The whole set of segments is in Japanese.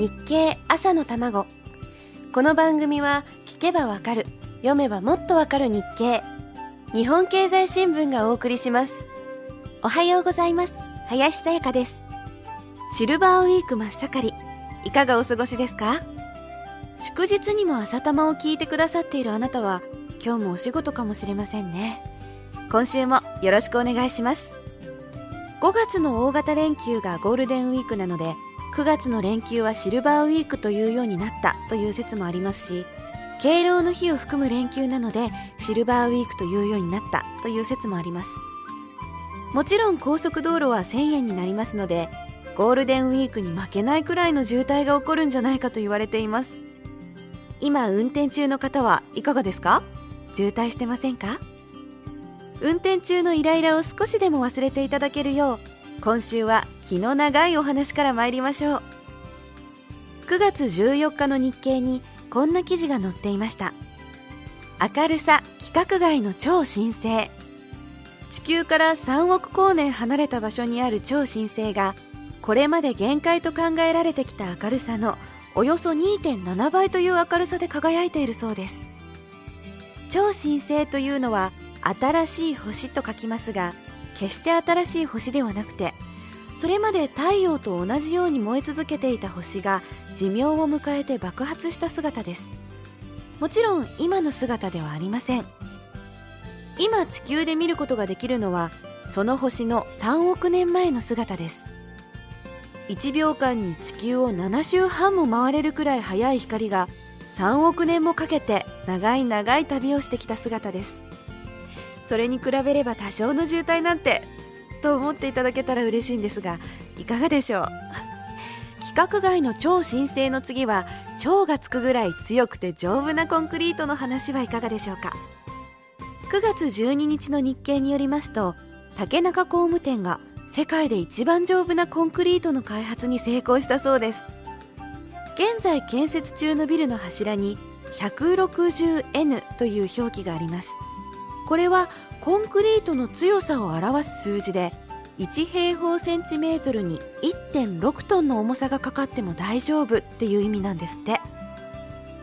日経朝の卵。この番組は聞けばわかる読めばもっとわかる日経。日本経済新聞がお送りします。おはようございます。林さやかです。シルバーウィーク真っ盛り。いかがお過ごしですか？祝日にも朝玉を聞いてくださっているあなたは今日もお仕事かもしれませんね。今週もよろしくお願いします。5月の大型連休がゴールデンウィークなので9月の連休はシルバーウィークというようになったという説もありますし敬老の日を含む連休なのでシルバーウィークというようになったという説もあります。もちろん高速道路は1000円になりますのでゴールデンウィークに負けないくらいの渋滞が起こるんじゃないかと言われています。今運転中の方はいかがですか？渋滞してませんか？運転中のイライラを少しでも忘れていただけるよう今週は気の長いお話から参りましょう。9月14日の日経にこんな記事が載っていました。明るさ規格外の超新星。地球から3億光年離れた場所にある超新星がこれまで限界と考えられてきた明るさのおよそ2.7倍という明るさで輝いているそうです。超新星というのは新しい星と書きますが決して新しい星ではなくてそれまで太陽と同じように燃え続けていた星が寿命を迎えて爆発した姿です。もちろん今の姿ではありません。今地球で見ることができるのはその星の3億年前の姿です。1秒間に地球を7周半も回れるくらい速い光が3億年もかけて長い長い旅をしてきた姿です。それに比べれば多少の渋滞なんてと思っていただけたら嬉しいんですがいかがでしょう？規格外の超新星の次は超がつくぐらい強くて丈夫なコンクリートの話はいかがでしょうか？9月12日の日経によりますと竹中工務店が世界で一番丈夫なコンクリートの開発に成功したそうです。現在建設中のビルの柱に 160N という表記があります。これはコンクリートの強さを表す数字で1平方センチメートルに1.6トンの重さがかかっても大丈夫っていう意味なんですって。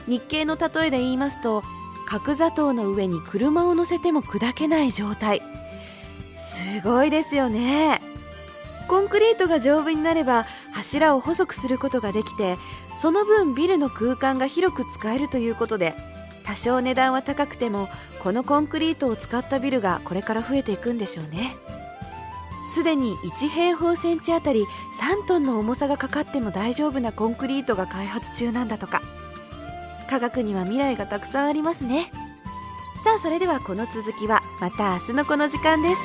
日経の例えで言いますと角砂糖の上に車を乗せても砕けない状態。すごいですよね。コンクリートが丈夫になれば柱を細くすることができてその分ビルの空間が広く使えるということで多少値段は高くてもこのコンクリートを使ったビルがこれから増えていくんでしょうね。すでに1平方センチあたり3トンの重さがかかっても大丈夫なコンクリートが開発中なんだとか。科学には未来がたくさんありますね。さあそれではこの続きはまた明日のこの時間です。